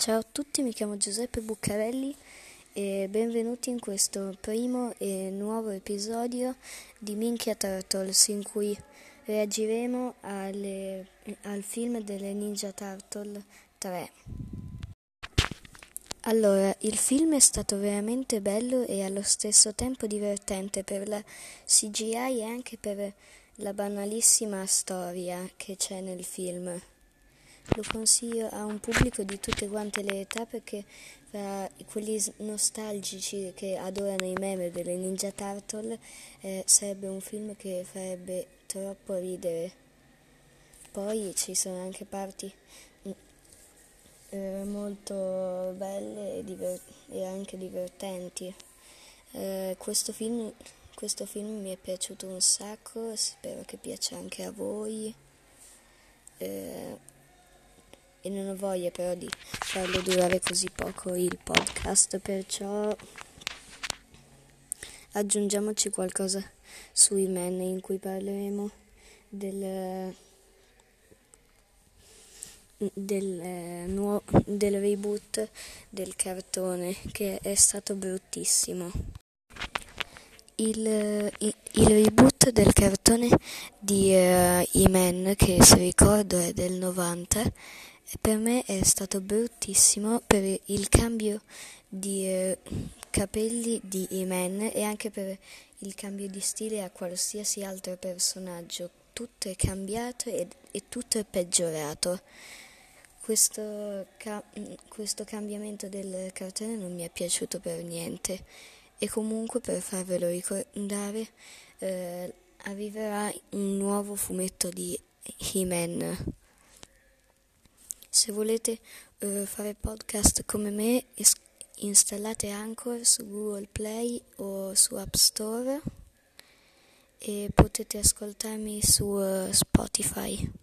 Ciao a tutti, mi chiamo Giuseppe Buccarelli e benvenuti in questo primo e nuovo episodio di Minchia Turtles in cui reagiremo alle, al film delle Ninja Turtle 3. Allora, il film è stato veramente bello e allo stesso tempo divertente per la CGI e anche per la banalissima storia che c'è nel film. Lo consiglio a un pubblico di tutte quante le età perché tra quelli nostalgici che adorano i meme delle Ninja Turtle eh, sarebbe un film che farebbe troppo ridere. Poi ci sono anche parti mm, eh, molto belle e, diver- e anche divertenti. Eh, questo, film, questo film mi è piaciuto un sacco, spero che piaccia anche a voi. Eh, e non ho voglia però di farlo durare così poco il podcast, perciò aggiungiamoci qualcosa sui men in cui parleremo del, del, eh, nuovo, del reboot del cartone che è stato bruttissimo. Il, il, il reboot del cartone di uh, E-Man, che se ricordo è del 90, per me è stato bruttissimo per il cambio di eh, capelli di E-Man e anche per il cambio di stile a qualsiasi altro personaggio. Tutto è cambiato e, e tutto è peggiorato. Questo, ca- questo cambiamento del cartone non mi è piaciuto per niente e comunque per farvelo ricordare eh, arriverà un nuovo fumetto di He-Man. Se volete uh, fare podcast come me, es- installate Anchor su Google Play o su App Store e potete ascoltarmi su uh, Spotify.